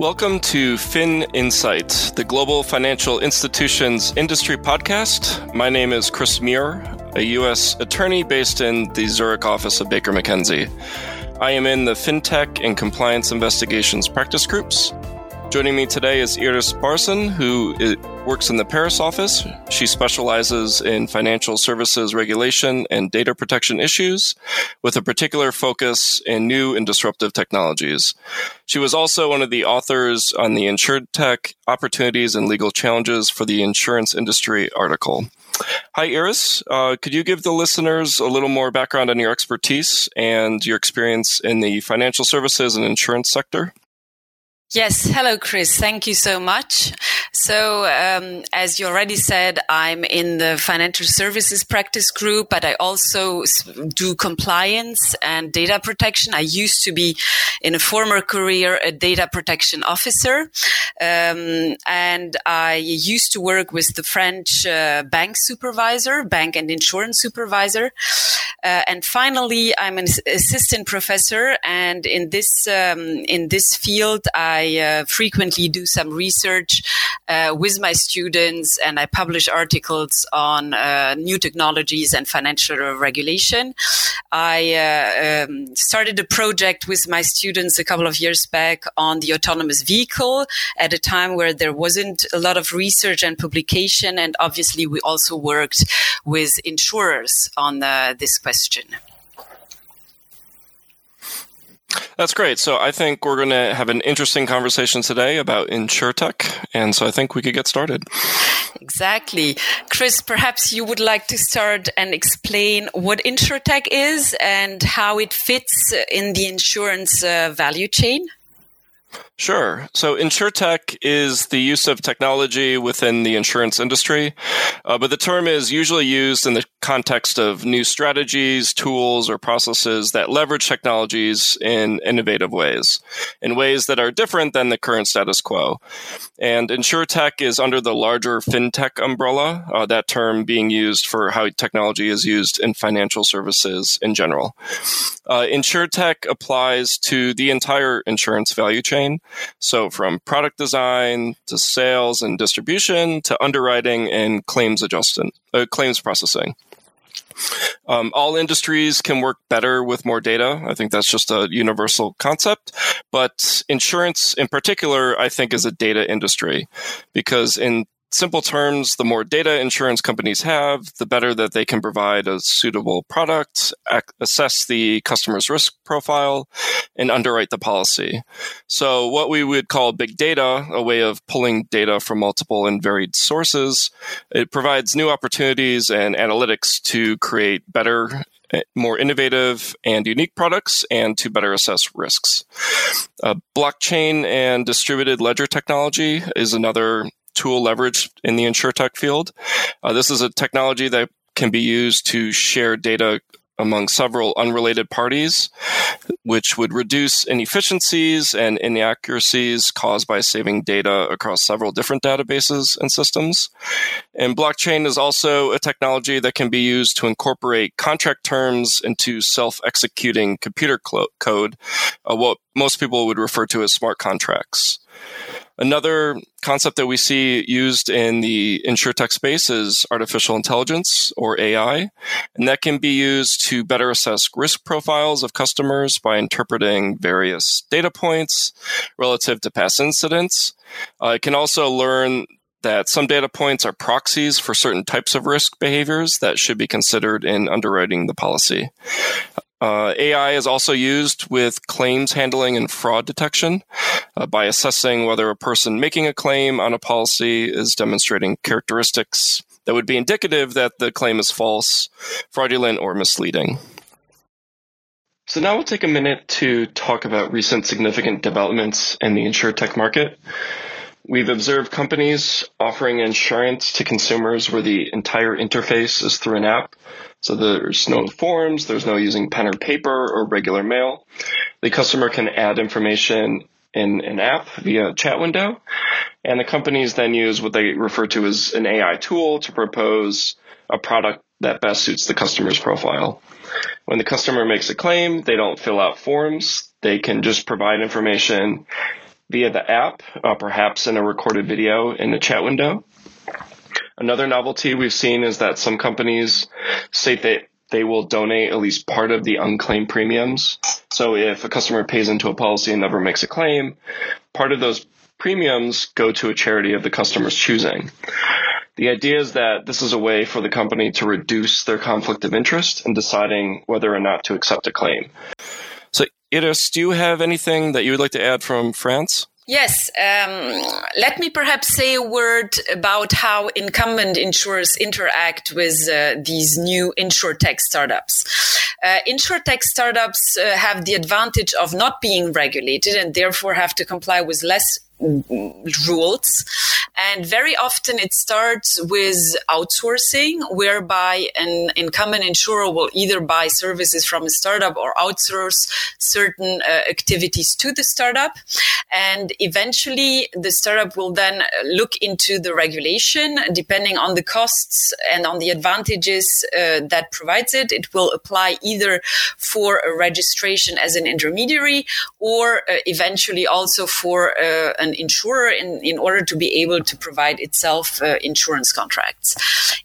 Welcome to Fin Insight, the Global Financial Institutions Industry Podcast. My name is Chris Murrer, a U.S. attorney based in the Zurich office of Baker McKenzie. I am in the FinTech and Compliance Investigations practice groups. Joining me today is Iris Barsan, who works in the Paris office. She specializes in financial services regulation and data protection issues, with a particular focus in new and disruptive technologies. She was also one of the authors on the Insurtech Opportunities and Legal Challenges for the Insurance Industry article. Hi, Iris. Uh, could you give the listeners a little more background on your expertise and your experience in the financial services and insurance sector? Yes. Hello, Chris. Thank you so much. So, um, as you already said, I'm in the financial services practice group, but I also do compliance and data protection. I used to be in a former career a data protection officer. Um, and I used to work with the French uh, bank supervisor, bank and insurance supervisor. Uh, and finally, I'm an assistant professor. And in this, um, in this field, I I uh, frequently do some research uh, with my students and I publish articles on uh, new technologies and financial regulation. I uh, um, started a project with my students a couple of years back on the autonomous vehicle at a time where there wasn't a lot of research and publication. And obviously, we also worked with insurers on uh, this question. That's great. So I think we're going to have an interesting conversation today about InsurTech. And so I think we could get started. Exactly. Chris, perhaps you would like to start and explain what InsurTech is and how it fits in the insurance uh, value chain? Sure. So, insurtech is the use of technology within the insurance industry, uh, but the term is usually used in the context of new strategies, tools, or processes that leverage technologies in innovative ways, in ways that are different than the current status quo. And insurtech is under the larger fintech umbrella, uh, that term being used for how technology is used in financial services in general. Uh, insurtech applies to the entire insurance value chain. So, from product design to sales and distribution to underwriting and claims adjustment, uh, claims processing. Um, all industries can work better with more data. I think that's just a universal concept. But insurance, in particular, I think is a data industry because in simple terms, the more data insurance companies have, the better that they can provide a suitable product, ac- assess the customer's risk profile, and underwrite the policy. So, what we would call big data, a way of pulling data from multiple and varied sources, it provides new opportunities and analytics to create better eh, more innovative and unique products and to better assess risks. Uh, blockchain and distributed ledger technology is another tool leveraged in the insurtech field. Uh, this is a technology that can be used to share data among several unrelated parties, which would reduce inefficiencies and inaccuracies caused by saving data across several different databases and systems. And blockchain is also a technology that can be used to incorporate contract terms into self executing computer code, uh, what most people would refer to as smart contracts. Another concept that we see used in the insurtech space is artificial intelligence or AI, and that can be used to better assess risk profiles of customers by interpreting various data points relative to past incidents. Uh, it can also learn that some data points are proxies for certain types of risk behaviors that should be considered in underwriting the policy. Uh, AI is also used with claims handling and fraud detection uh, by assessing whether a person making a claim on a policy is demonstrating characteristics that would be indicative that the claim is false, fraudulent, or misleading. So now we'll take a minute to talk about recent significant developments in the insurtech market. We've observed companies offering insurance to consumers where the entire interface is through an app so there's no forms, there's no using pen or paper or regular mail. The customer can add information in an app via a chat window, and the companies then use what they refer to as an AI tool to propose a product that best suits the customer's profile. When the customer makes a claim, they don't fill out forms. They can just provide information via the app, uh, perhaps in a recorded video in the chat window. Another novelty we've seen is that some companies state that they will donate at least part of the unclaimed premiums. So if a customer pays into a policy and never makes a claim, part of those premiums go to a charity of the customer's choosing. The idea is that this is a way for the company to reduce their conflict of interest in deciding whether or not to accept a claim. Iris, do you have anything that you would like to add from France? Yes. Um, let me perhaps say a word about how incumbent insurers interact with uh, these new insurtech startups. Uh, insurtech startups uh, have the advantage of not being regulated and therefore have to comply with less rules. And very often it starts with outsourcing, whereby an incumbent insurer will either buy services from a startup or outsource certain uh, activities to the startup. And eventually the startup will then look into the regulation, depending on the costs and on the advantages uh, that provides it. It will apply either for a registration as an intermediary or uh, eventually also for uh, an an insurer in, in order to be able to provide itself uh, insurance contracts.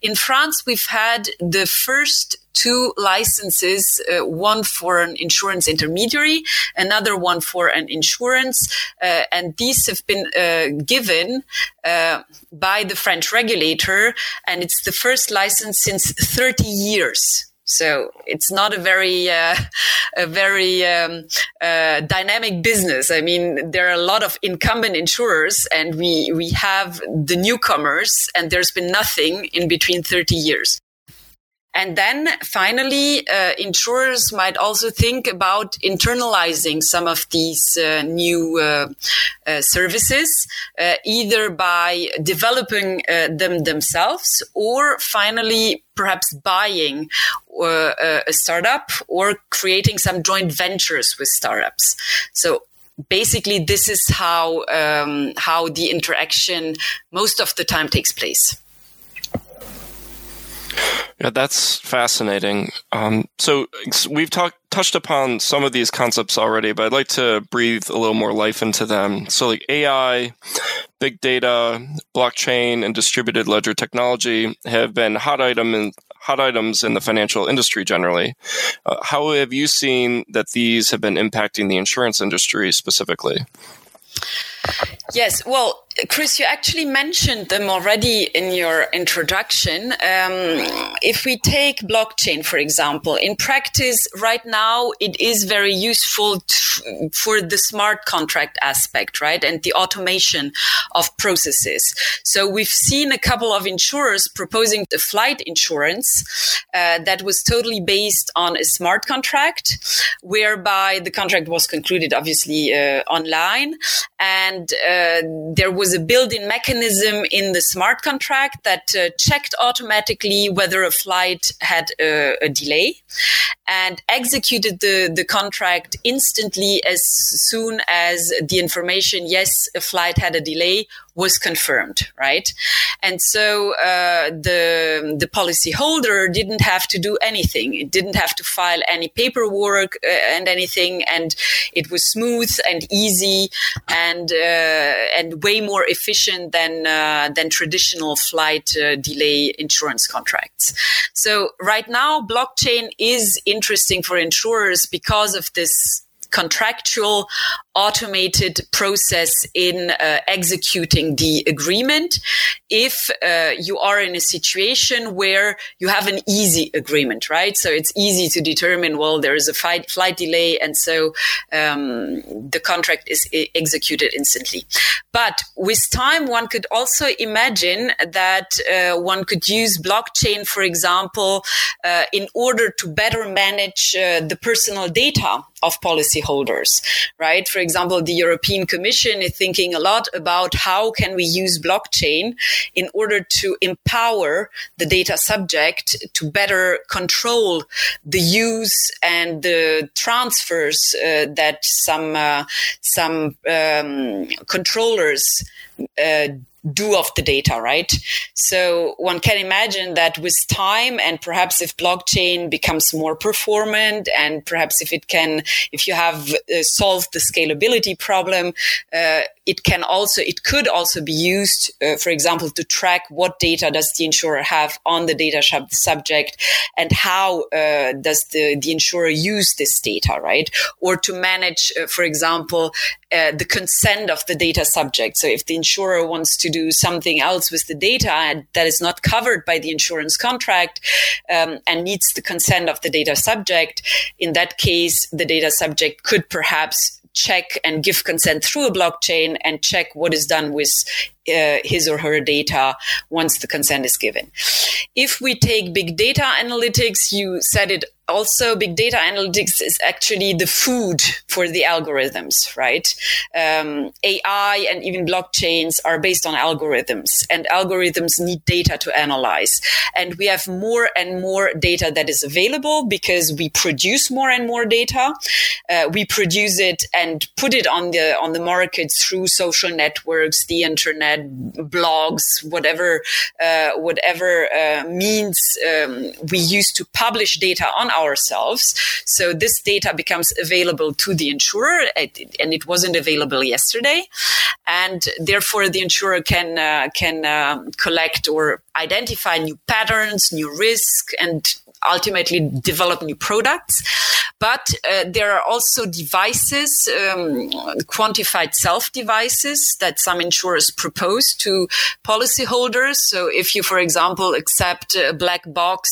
In France, we've had the first two licenses, uh, one for an insurance intermediary, another one for an insurance. Uh, and these have been uh, given uh, by the French regulator. And it's the first license since 30 years. So it's not a very, uh, a very um, uh, dynamic business. I mean, there are a lot of incumbent insurers, and we we have the newcomers, and there's been nothing in between 30 years. And then finally, uh, insurers might also think about internalizing some of these uh, new uh, uh services, uh, either by developing uh, them themselves or finally perhaps buying a startup or creating some joint ventures with startups. So basically, this is how um, how the interaction most of the time takes place. Yeah, that's fascinating. Um, so we've talked touched upon some of these concepts already, but I'd like to breathe a little more life into them. So, like AI, big data, blockchain, and distributed ledger technology have been hot item in, hot items in the financial industry generally. Uh, how have you seen that these have been impacting the insurance industry specifically? Yes, well, Chris, you actually mentioned them already in your introduction. Um, if we take blockchain, for example, in practice, right now, it is very useful for the smart contract aspect, right? And the automation of processes. So we've seen a couple of insurers proposing the flight insurance uh, that was totally based on a smart contract, whereby the contract was concluded, obviously, uh, online. And uh, there was was a built-in mechanism in the smart contract that uh, checked automatically whether a flight had a, a, delay and executed the, the contract instantly as soon as the information, yes, a flight had a delay, was confirmed, right? And so uh, the the policyholder didn't have to do anything. It didn't have to file any paperwork uh, and anything, and it was smooth and easy and uh, and way more efficient than uh, than traditional flight uh, delay insurance contracts. So right now, blockchain is interesting for insurers because of this contractual automated process in uh, executing the agreement if uh, you are in a situation where you have an easy agreement, right? So it's easy to determine, well, there is a flight, flight delay, and so um, the contract is executed instantly. But with time, one could also imagine that uh, one could use blockchain, for example, uh, in order to better manage uh, the personal data of policyholders, right? For example, the European Commission is thinking a lot about how can we use blockchain in order to empower the data subject to better control the use and the transfers uh, that some uh, some um, controllers uh, do of the data, right? So one can imagine that with time and perhaps if blockchain becomes more performant and perhaps if it can, if you have uh, solved the scalability problem, uh, it can also, it could also be used, uh, for example, to track what data does the insurer have on the data sub- subject and how uh, does the, the insurer use this data, right? Or to manage, uh, for example, uh, the consent of the data subject. So if the insurer wants to do something else with the data that is not covered by the insurance contract um, and needs the consent of the data subject, in that case, the data subject could perhaps check and give consent through a blockchain and check what is done with uh, his or her data once the consent is given. If we take big data analytics, you said it also big data analytics is actually the food for the algorithms, right? Um, AI and even blockchains are based on algorithms, and algorithms need data to analyze. And we have more and more data that is available because we produce more and more data. Uh, we produce it and put it on the on the market through social networks, the internet blogs, whatever, uh, whatever uh, means um, we use to publish data on ourselves. So this data becomes available to the insurer, and it wasn't available yesterday, and therefore the insurer can uh, can um, collect or identify new patterns, new risk, and ultimately develop new products. But uh, there are also devices, um, quantified self devices that some insurers propose to policyholders. So if you, for example, accept a black box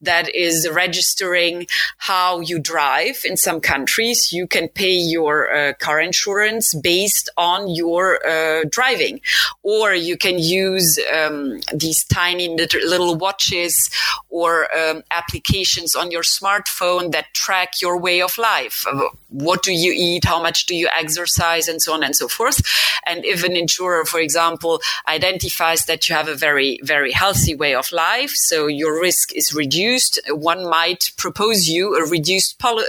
that is registering how you drive in some countries, you can pay your uh, car insurance based on your uh, driving. Or you can use um, these tiny little watches or um, applications on your smartphone that track your way of life. What do you eat? How much do you exercise? And so on and so forth. And if an insurer, for example, identifies that you have a very, very healthy way of life, so your risk is reduced, one might propose you a reduced, uh,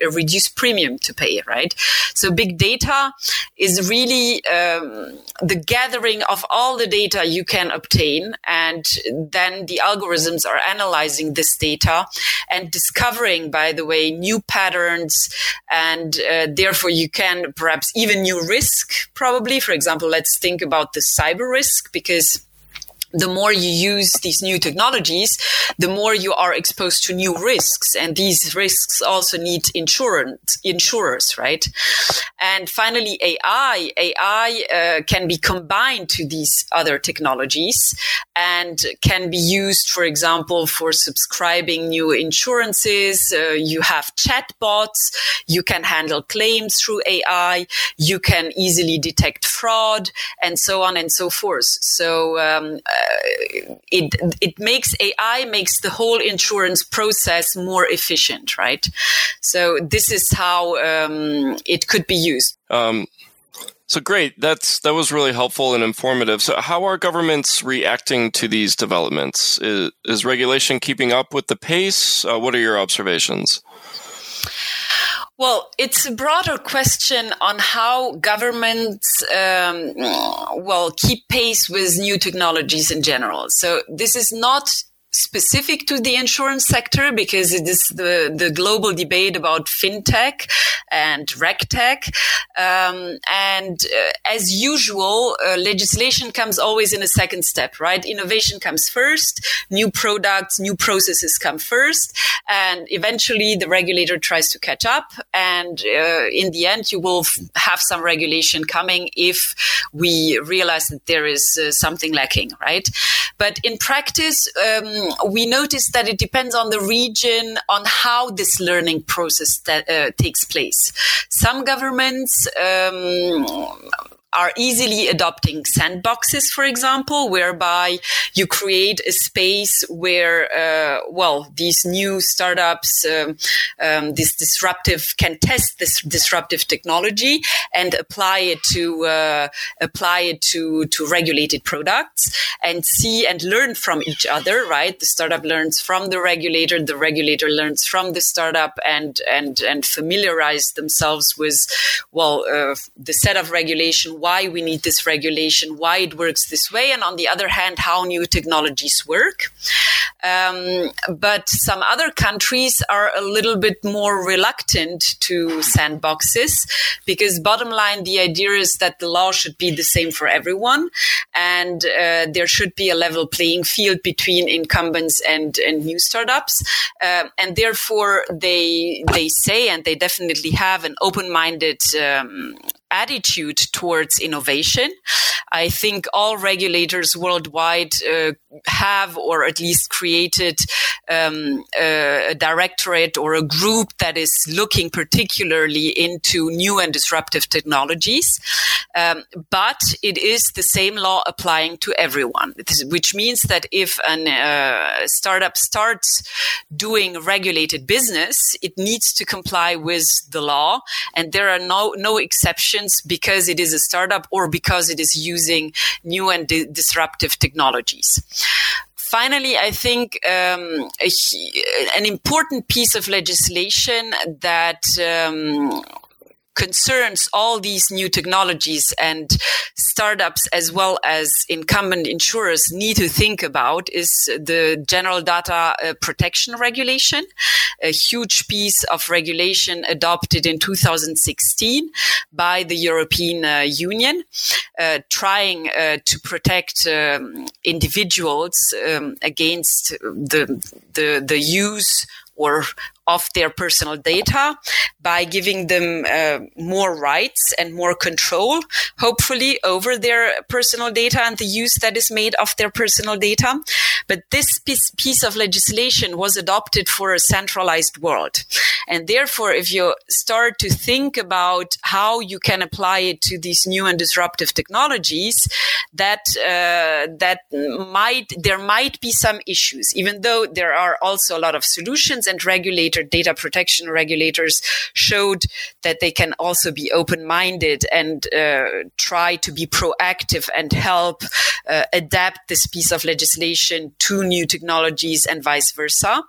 a reduced premium to pay, right? So big data is really um, the gathering of all the data you can obtain. And then the algorithms are analyzing this data and discovering, by the way, new patterns. And uh, therefore, you can perhaps even new risk, probably. For example, let's think about the cyber risk because the more you use these new technologies, the more you are exposed to new risks. And these risks also need insurance, insurers, right? And finally, AI. AI uh, can be combined to these other technologies and can be used, for example, for subscribing new insurances. Uh, you have chatbots. You can handle claims through AI. You can easily detect fraud and so on and so forth. So, um, it it makes AI makes the whole insurance process more efficient, right? So this is how um, it could be used. Um, so great, that's that was really helpful and informative. So how are governments reacting to these developments? Is, is regulation keeping up with the pace? Uh, what are your observations? Well, it's a broader question on how governments, um, well, keep pace with new technologies in general. So this is not specific to the insurance sector because it is the, the global debate about fintech and regtech. Um, and uh, as usual, uh, legislation comes always in a second step, right? Innovation comes first, new products, new processes come first, and eventually the regulator tries to catch up. And uh, in the end, you will f- have some regulation coming if we realize that there is uh, something lacking, right? But in practice, um, we notice that it depends on the region, on how this learning process that, uh, takes place. Some governments um, are easily adopting sandboxes, for example, whereby you create a space where, uh, well, these new startups, um, um, this disruptive can test this disruptive technology and apply it to uh, apply it to to regulated products and see and learn from each other. Right, the startup learns from the regulator, the regulator learns from the startup, and and and familiarize themselves with well uh, the set of regulation why we need this regulation, why it works this way, and on the other hand, how new technologies work. Um, but some other countries are a little bit more reluctant to sandboxes because, bottom line, the idea is that the law should be the same for everyone, and uh, there should be a level playing field between incumbents and, and new startups. Uh, and therefore, they they say, and they definitely have an open-minded um, attitude towards innovation. I think all regulators worldwide uh, have, or at least created, um, a, a, directorate or a group that is looking particularly into new and disruptive technologies. Um, but it is the same law applying to everyone, which means that if a uh, startup starts doing regulated business, it needs to comply with the law, and there are no no exceptions because it is a startup or because it is using new and di- disruptive technologies. Finally, I think um, a, an important piece of legislation that um, concerns all these new technologies and startups as well as incumbent insurers need to think about is the general data uh, protection regulation, a huge piece of regulation adopted in 2016 by the European uh, Union, uh, trying uh, to protect um, individuals um, against the, the, the use or of their personal data by giving them uh, more rights and more control, hopefully, over their personal data and the use that is made of their personal data. But this piece, of legislation was adopted for a centralized world. And therefore, if you start to think about how you can apply it to these new and disruptive technologies, that uh, that might there might be some issues, even though there are also a lot of solutions and regulators data protection regulators showed that they can also be open minded and uh, try to be proactive and help uh, adapt this piece of legislation to new technologies and vice versa.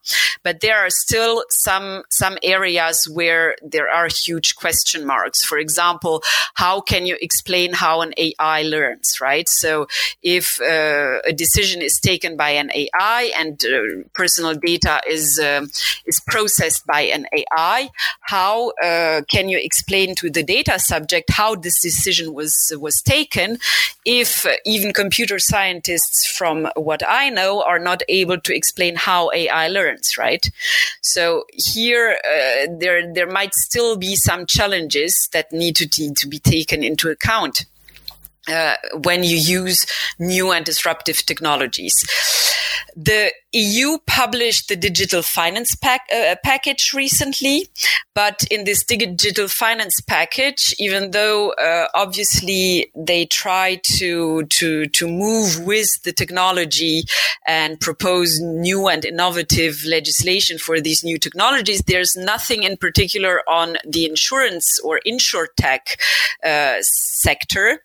But there are still some some areas where there are huge question marks. For example, how can you explain how an AI learns, right? So if uh, a decision is taken by an AI and uh, personal data is um, is processed processed by an AI. How uh, can you explain to the data subject how this decision was was taken? If uh, even computer scientists, from what I know, are not able to explain how AI learns, right? So here uh, there there might still be some challenges that need to, to be taken into account. Uh, when you use new and disruptive technologies. The EU published the digital finance pack, uh, package recently, but in this digital finance package, even though uh, obviously they try to to to move with the technology and propose new and innovative legislation for these new technologies, there's nothing in particular on the insurance or insurtech uh, sector.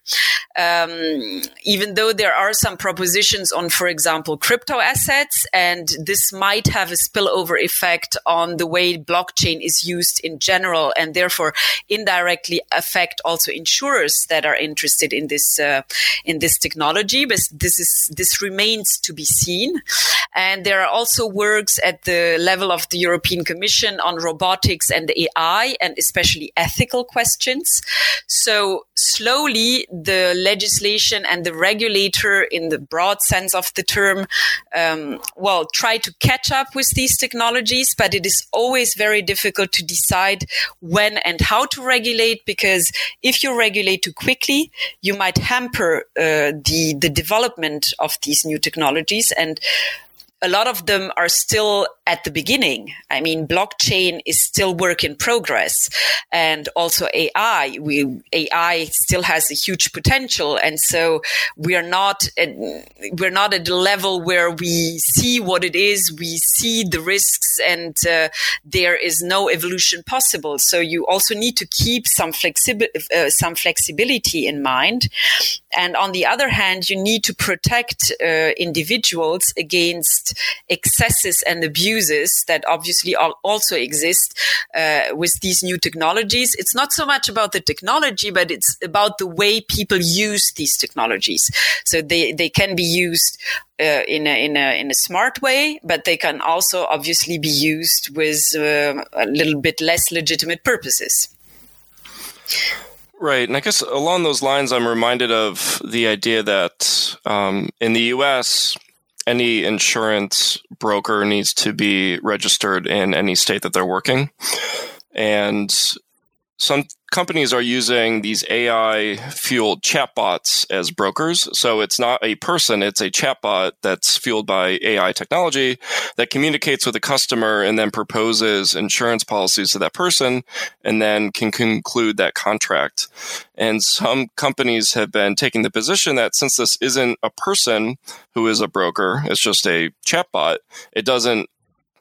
Um, even though there are some propositions on, for example, crypto assets and this might have a spillover effect on the way blockchain is used in general and therefore indirectly affect also insurers that are interested in this uh, in this technology. But this is this remains to be seen. And there are also works at the level of the European Commission on robotics and AI and especially ethical questions. So slowly the legislation and the regulator in the broad sense of the term um, well try to catch up with these technologies, but it is always very difficult to decide when and how to regulate because if you regulate too quickly, you might hamper uh, the the development of these new technologies. And a lot of them are still at the beginning. I mean, blockchain is still work in progress and also AI. We, AI still has a huge potential. And so we are not, at, we're not at the level where we see what it is. We see the risks and uh, there is no evolution possible. So you also need to keep some flexibility, uh, some flexibility in mind. And on the other hand, you need to protect uh, individuals against excesses and abuses that obviously also exist uh, with these new technologies. It's not so much about the technology, but it's about the way people use these technologies. So they, they can be used uh, in a in a in a smart way, but they can also obviously be used with uh, a little bit less legitimate purposes. Right, and I guess along those lines, I'm reminded of the idea that um, in the U.S. Any insurance broker needs to be registered in any state that they're working. And some companies are using these AI fueled chatbots as brokers. So it's not a person, it's a chatbot that's fueled by AI technology that communicates with a customer and then proposes insurance policies to that person and then can conclude that contract. And some companies have been taking the position that since this isn't a person who is a broker, it's just a chatbot, it doesn't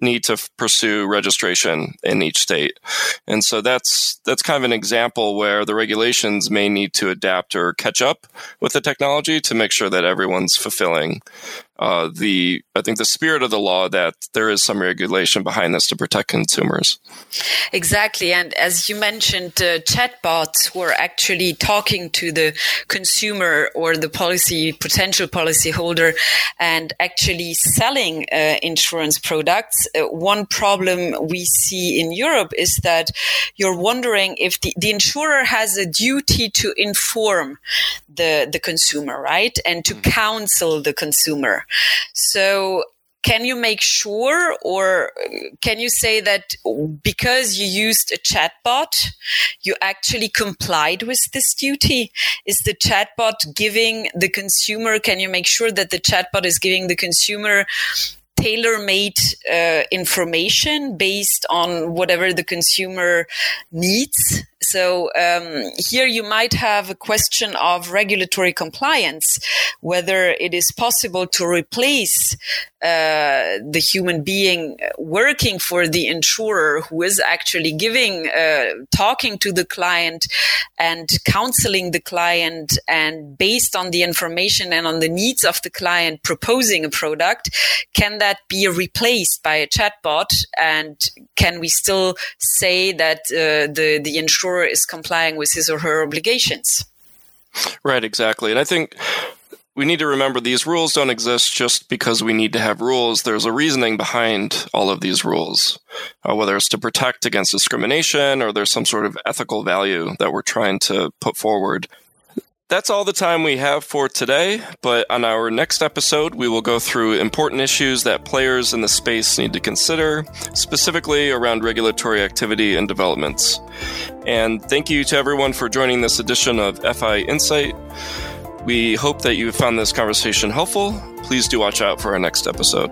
need to pursue registration in each state. And so that's that's kind of an example where the regulations may need to adapt or catch up with the technology to make sure that everyone's fulfilling uh, the I think the spirit of the law that there is some regulation behind this to protect consumers. Exactly, and as you mentioned, uh, chatbots were actually talking to the consumer or the policy potential policyholder and actually selling uh, insurance products. Uh, one problem we see in Europe is that you're wondering if the, the insurer has a duty to inform the the consumer, right, and to mm. counsel the consumer. So can you make sure or can you say that because you used a chatbot you actually complied with this duty? Is the chatbot giving the consumer can you make sure that the chatbot is giving the consumer tailor-made uh, information based on whatever the consumer needs so um, here you might have a question of regulatory compliance, whether it is possible to replace uh, the human being working for the insurer who is actually giving, uh, talking to the client and counseling the client and based on the information and on the needs of the client proposing a product, can that be replaced by a chatbot? And can we still say that uh, the, the insurer is complying with his or her obligations. Right, exactly. And I think we need to remember these rules don't exist just because we need to have rules. There's a reasoning behind all of these rules, uh, whether it's to protect against discrimination or there's some sort of ethical value that we're trying to put forward. That's all the time we have for today, but on our next episode, we will go through important issues that players in the space need to consider, specifically around regulatory activity and developments. And thank you to everyone for joining this edition of FI Insight. We hope that you found this conversation helpful. Please do watch out for our next episode.